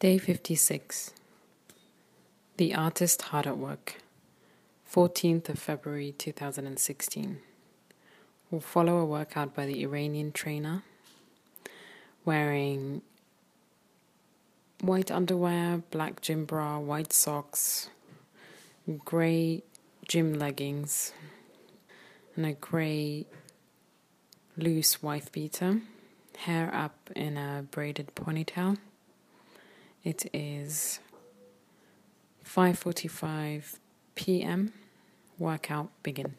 Day 56. The Artist Hard at Work. 14th of February 2016. We'll follow a workout by the Iranian trainer wearing white underwear, black gym bra, white socks, grey gym leggings, and a grey loose wife beater, hair up in a braided ponytail. It is 5:45 p.m. Workout begin.